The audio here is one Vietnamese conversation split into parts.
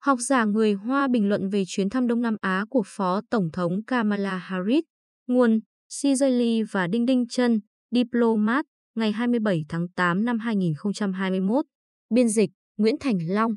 Học giả người Hoa bình luận về chuyến thăm Đông Nam Á của Phó Tổng thống Kamala Harris. Nguồn CJ và Đinh Đinh Trân, Diplomat, ngày 27 tháng 8 năm 2021. Biên dịch Nguyễn Thành Long.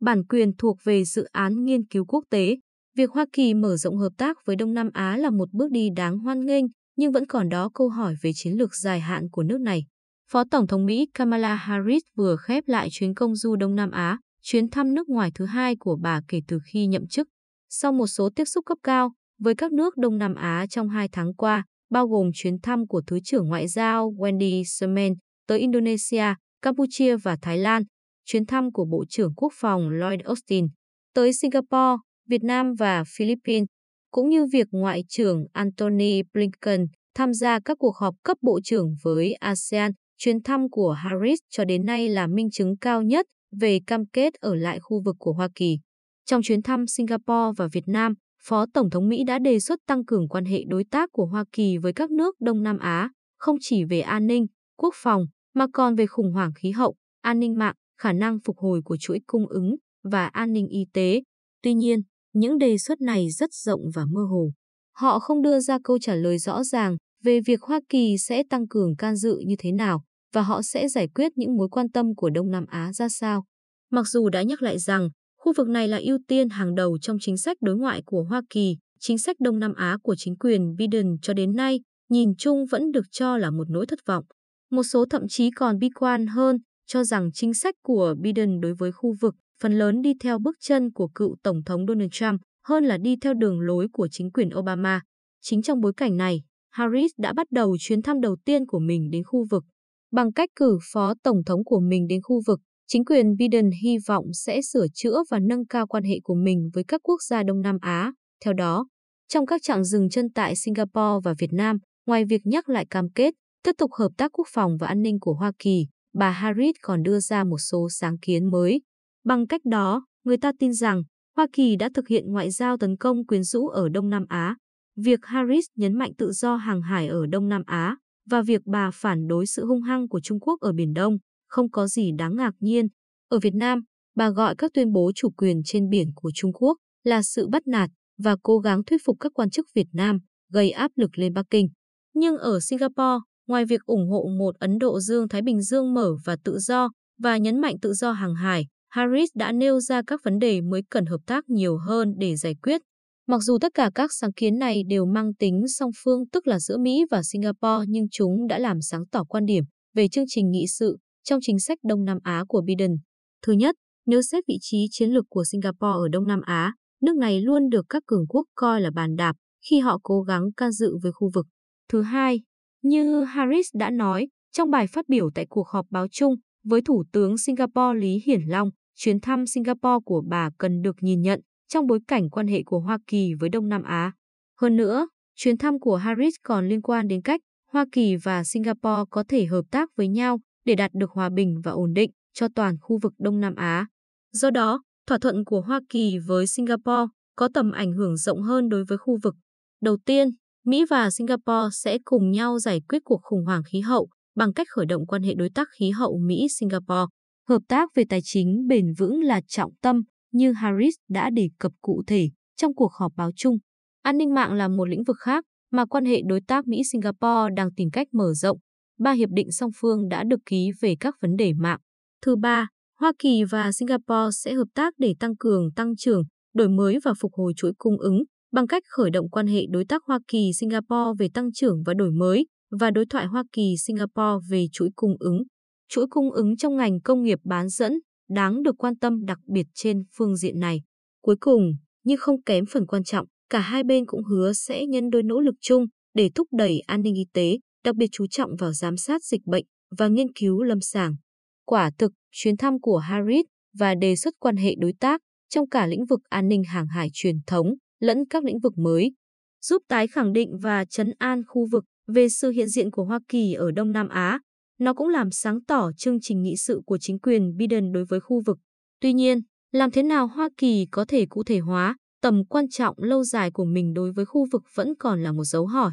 Bản quyền thuộc về dự án nghiên cứu quốc tế. Việc Hoa Kỳ mở rộng hợp tác với Đông Nam Á là một bước đi đáng hoan nghênh, nhưng vẫn còn đó câu hỏi về chiến lược dài hạn của nước này. Phó Tổng thống Mỹ Kamala Harris vừa khép lại chuyến công du Đông Nam Á, chuyến thăm nước ngoài thứ hai của bà kể từ khi nhậm chức. Sau một số tiếp xúc cấp cao với các nước Đông Nam Á trong hai tháng qua, bao gồm chuyến thăm của Thứ trưởng Ngoại giao Wendy Sherman tới Indonesia, Campuchia và Thái Lan, chuyến thăm của Bộ trưởng Quốc phòng Lloyd Austin tới Singapore, Việt Nam và Philippines, cũng như việc Ngoại trưởng Antony Blinken tham gia các cuộc họp cấp bộ trưởng với ASEAN, chuyến thăm của Harris cho đến nay là minh chứng cao nhất về cam kết ở lại khu vực của Hoa Kỳ. Trong chuyến thăm Singapore và Việt Nam, Phó Tổng thống Mỹ đã đề xuất tăng cường quan hệ đối tác của Hoa Kỳ với các nước Đông Nam Á, không chỉ về an ninh, quốc phòng, mà còn về khủng hoảng khí hậu, an ninh mạng, khả năng phục hồi của chuỗi cung ứng và an ninh y tế. Tuy nhiên, những đề xuất này rất rộng và mơ hồ. Họ không đưa ra câu trả lời rõ ràng về việc Hoa Kỳ sẽ tăng cường can dự như thế nào và họ sẽ giải quyết những mối quan tâm của Đông Nam Á ra sao. Mặc dù đã nhắc lại rằng khu vực này là ưu tiên hàng đầu trong chính sách đối ngoại của Hoa Kỳ, chính sách Đông Nam Á của chính quyền Biden cho đến nay nhìn chung vẫn được cho là một nỗi thất vọng. Một số thậm chí còn bi quan hơn, cho rằng chính sách của Biden đối với khu vực phần lớn đi theo bước chân của cựu Tổng thống Donald Trump hơn là đi theo đường lối của chính quyền Obama. Chính trong bối cảnh này, Harris đã bắt đầu chuyến thăm đầu tiên của mình đến khu vực. Bằng cách cử phó tổng thống của mình đến khu vực, chính quyền Biden hy vọng sẽ sửa chữa và nâng cao quan hệ của mình với các quốc gia Đông Nam Á. Theo đó, trong các trạng dừng chân tại Singapore và Việt Nam, ngoài việc nhắc lại cam kết tiếp tục hợp tác quốc phòng và an ninh của Hoa Kỳ, bà Harris còn đưa ra một số sáng kiến mới. Bằng cách đó, người ta tin rằng Hoa Kỳ đã thực hiện ngoại giao tấn công quyến rũ ở Đông Nam Á. Việc Harris nhấn mạnh tự do hàng hải ở Đông Nam Á và việc bà phản đối sự hung hăng của Trung Quốc ở Biển Đông không có gì đáng ngạc nhiên. Ở Việt Nam, bà gọi các tuyên bố chủ quyền trên biển của Trung Quốc là sự bắt nạt và cố gắng thuyết phục các quan chức Việt Nam gây áp lực lên Bắc Kinh. Nhưng ở Singapore, ngoài việc ủng hộ một Ấn Độ Dương-Thái Bình Dương mở và tự do và nhấn mạnh tự do hàng hải, Harris đã nêu ra các vấn đề mới cần hợp tác nhiều hơn để giải quyết. Mặc dù tất cả các sáng kiến này đều mang tính song phương tức là giữa Mỹ và Singapore nhưng chúng đã làm sáng tỏ quan điểm về chương trình nghị sự trong chính sách Đông Nam Á của Biden. Thứ nhất, nếu xét vị trí chiến lược của Singapore ở Đông Nam Á, nước này luôn được các cường quốc coi là bàn đạp khi họ cố gắng can dự với khu vực. Thứ hai, như Harris đã nói trong bài phát biểu tại cuộc họp báo chung với Thủ tướng Singapore Lý Hiển Long, chuyến thăm Singapore của bà cần được nhìn nhận trong bối cảnh quan hệ của Hoa Kỳ với Đông Nam Á. Hơn nữa, chuyến thăm của Harris còn liên quan đến cách Hoa Kỳ và Singapore có thể hợp tác với nhau để đạt được hòa bình và ổn định cho toàn khu vực Đông Nam Á. Do đó, thỏa thuận của Hoa Kỳ với Singapore có tầm ảnh hưởng rộng hơn đối với khu vực. Đầu tiên, Mỹ và Singapore sẽ cùng nhau giải quyết cuộc khủng hoảng khí hậu bằng cách khởi động quan hệ đối tác khí hậu Mỹ-Singapore. Hợp tác về tài chính bền vững là trọng tâm như Harris đã đề cập cụ thể trong cuộc họp báo chung. An ninh mạng là một lĩnh vực khác mà quan hệ đối tác Mỹ-Singapore đang tìm cách mở rộng. Ba hiệp định song phương đã được ký về các vấn đề mạng. Thứ ba, Hoa Kỳ và Singapore sẽ hợp tác để tăng cường tăng trưởng, đổi mới và phục hồi chuỗi cung ứng bằng cách khởi động quan hệ đối tác Hoa Kỳ-Singapore về tăng trưởng và đổi mới và đối thoại Hoa Kỳ-Singapore về chuỗi cung ứng. Chuỗi cung ứng trong ngành công nghiệp bán dẫn đáng được quan tâm đặc biệt trên phương diện này. Cuối cùng, nhưng không kém phần quan trọng, cả hai bên cũng hứa sẽ nhân đôi nỗ lực chung để thúc đẩy an ninh y tế, đặc biệt chú trọng vào giám sát dịch bệnh và nghiên cứu lâm sàng. Quả thực, chuyến thăm của Harris và đề xuất quan hệ đối tác trong cả lĩnh vực an ninh hàng hải truyền thống lẫn các lĩnh vực mới, giúp tái khẳng định và chấn an khu vực về sự hiện diện của Hoa Kỳ ở Đông Nam Á. Nó cũng làm sáng tỏ chương trình nghị sự của chính quyền Biden đối với khu vực. Tuy nhiên, làm thế nào Hoa Kỳ có thể cụ thể hóa tầm quan trọng lâu dài của mình đối với khu vực vẫn còn là một dấu hỏi.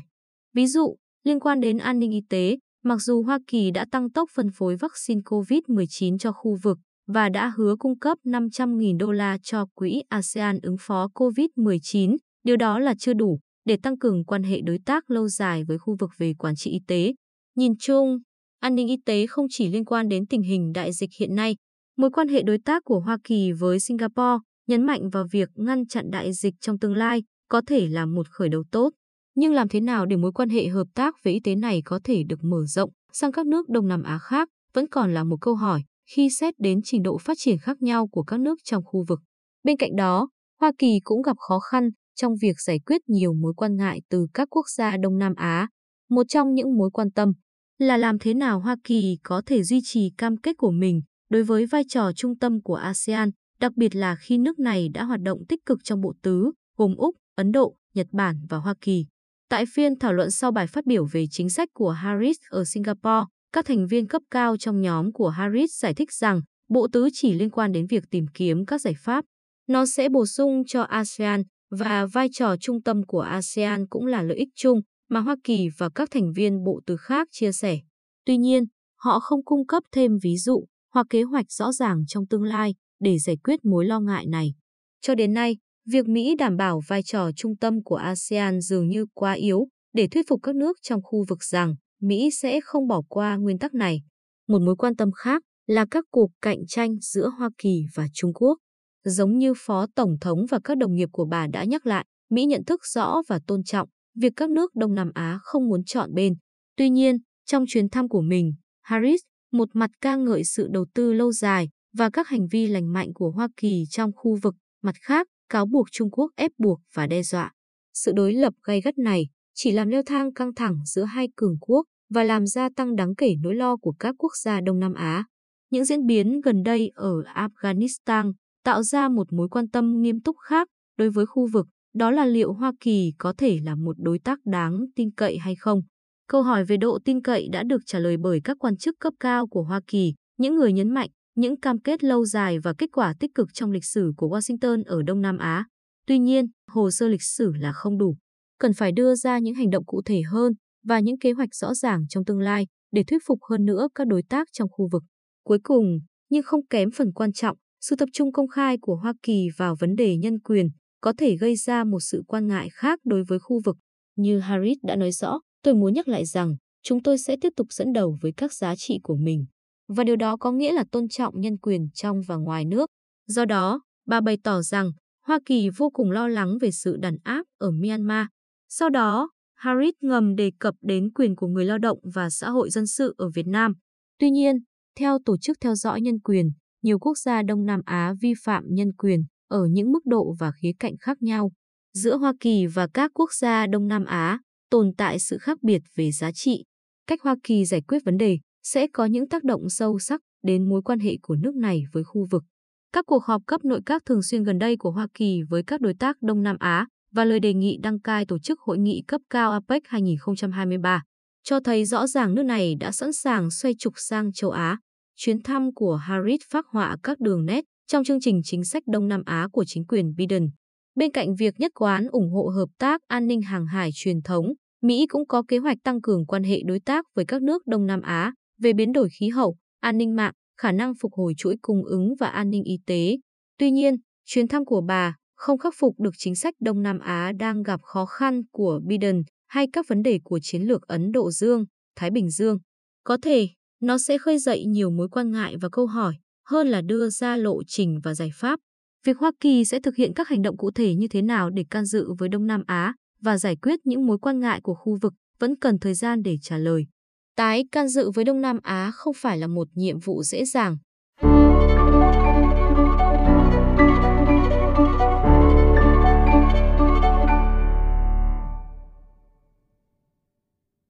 Ví dụ, liên quan đến an ninh y tế, mặc dù Hoa Kỳ đã tăng tốc phân phối vaccine COVID-19 cho khu vực và đã hứa cung cấp 500.000 đô la cho quỹ ASEAN ứng phó COVID-19. Điều đó là chưa đủ để tăng cường quan hệ đối tác lâu dài với khu vực về quản trị y tế. Nhìn chung, an ninh y tế không chỉ liên quan đến tình hình đại dịch hiện nay, mối quan hệ đối tác của Hoa Kỳ với Singapore nhấn mạnh vào việc ngăn chặn đại dịch trong tương lai có thể là một khởi đầu tốt. Nhưng làm thế nào để mối quan hệ hợp tác về y tế này có thể được mở rộng sang các nước Đông Nam Á khác vẫn còn là một câu hỏi khi xét đến trình độ phát triển khác nhau của các nước trong khu vực. Bên cạnh đó, Hoa Kỳ cũng gặp khó khăn trong việc giải quyết nhiều mối quan ngại từ các quốc gia Đông Nam Á. Một trong những mối quan tâm là làm thế nào Hoa Kỳ có thể duy trì cam kết của mình đối với vai trò trung tâm của ASEAN, đặc biệt là khi nước này đã hoạt động tích cực trong bộ tứ, gồm Úc, Ấn Độ, Nhật Bản và Hoa Kỳ. Tại phiên thảo luận sau bài phát biểu về chính sách của Harris ở Singapore, các thành viên cấp cao trong nhóm của Harris giải thích rằng bộ tứ chỉ liên quan đến việc tìm kiếm các giải pháp. Nó sẽ bổ sung cho ASEAN và vai trò trung tâm của ASEAN cũng là lợi ích chung mà Hoa Kỳ và các thành viên bộ tứ khác chia sẻ. Tuy nhiên, họ không cung cấp thêm ví dụ hoặc kế hoạch rõ ràng trong tương lai để giải quyết mối lo ngại này. Cho đến nay, việc Mỹ đảm bảo vai trò trung tâm của ASEAN dường như quá yếu để thuyết phục các nước trong khu vực rằng Mỹ sẽ không bỏ qua nguyên tắc này. Một mối quan tâm khác là các cuộc cạnh tranh giữa Hoa Kỳ và Trung Quốc. Giống như Phó Tổng thống và các đồng nghiệp của bà đã nhắc lại, Mỹ nhận thức rõ và tôn trọng việc các nước Đông Nam Á không muốn chọn bên. Tuy nhiên, trong chuyến thăm của mình, Harris một mặt ca ngợi sự đầu tư lâu dài và các hành vi lành mạnh của Hoa Kỳ trong khu vực, mặt khác cáo buộc Trung Quốc ép buộc và đe dọa. Sự đối lập gay gắt này chỉ làm leo thang căng thẳng giữa hai cường quốc và làm gia tăng đáng kể nỗi lo của các quốc gia Đông Nam Á. Những diễn biến gần đây ở Afghanistan tạo ra một mối quan tâm nghiêm túc khác đối với khu vực, đó là liệu Hoa Kỳ có thể là một đối tác đáng tin cậy hay không. Câu hỏi về độ tin cậy đã được trả lời bởi các quan chức cấp cao của Hoa Kỳ, những người nhấn mạnh những cam kết lâu dài và kết quả tích cực trong lịch sử của Washington ở Đông Nam Á. Tuy nhiên, hồ sơ lịch sử là không đủ. Cần phải đưa ra những hành động cụ thể hơn và những kế hoạch rõ ràng trong tương lai để thuyết phục hơn nữa các đối tác trong khu vực. Cuối cùng, nhưng không kém phần quan trọng, sự tập trung công khai của Hoa Kỳ vào vấn đề nhân quyền có thể gây ra một sự quan ngại khác đối với khu vực. Như Harris đã nói rõ, tôi muốn nhắc lại rằng chúng tôi sẽ tiếp tục dẫn đầu với các giá trị của mình. Và điều đó có nghĩa là tôn trọng nhân quyền trong và ngoài nước. Do đó, bà bày tỏ rằng Hoa Kỳ vô cùng lo lắng về sự đàn áp ở Myanmar. Sau đó, Harris ngầm đề cập đến quyền của người lao động và xã hội dân sự ở Việt Nam. Tuy nhiên, theo Tổ chức Theo dõi Nhân quyền, nhiều quốc gia Đông Nam Á vi phạm nhân quyền ở những mức độ và khía cạnh khác nhau. Giữa Hoa Kỳ và các quốc gia Đông Nam Á tồn tại sự khác biệt về giá trị. Cách Hoa Kỳ giải quyết vấn đề sẽ có những tác động sâu sắc đến mối quan hệ của nước này với khu vực. Các cuộc họp cấp nội các thường xuyên gần đây của Hoa Kỳ với các đối tác Đông Nam Á và lời đề nghị đăng cai tổ chức hội nghị cấp cao APEC 2023 cho thấy rõ ràng nước này đã sẵn sàng xoay trục sang châu Á. Chuyến thăm của Harris phát họa các đường nét trong chương trình chính sách Đông Nam Á của chính quyền Biden. Bên cạnh việc nhất quán ủng hộ hợp tác an ninh hàng hải truyền thống, Mỹ cũng có kế hoạch tăng cường quan hệ đối tác với các nước Đông Nam Á về biến đổi khí hậu, an ninh mạng, khả năng phục hồi chuỗi cung ứng và an ninh y tế. Tuy nhiên, chuyến thăm của bà không khắc phục được chính sách Đông Nam Á đang gặp khó khăn của Biden hay các vấn đề của chiến lược Ấn Độ Dương, Thái Bình Dương. Có thể, nó sẽ khơi dậy nhiều mối quan ngại và câu hỏi hơn là đưa ra lộ trình và giải pháp. Việc Hoa Kỳ sẽ thực hiện các hành động cụ thể như thế nào để can dự với Đông Nam Á và giải quyết những mối quan ngại của khu vực vẫn cần thời gian để trả lời. Tái can dự với Đông Nam Á không phải là một nhiệm vụ dễ dàng.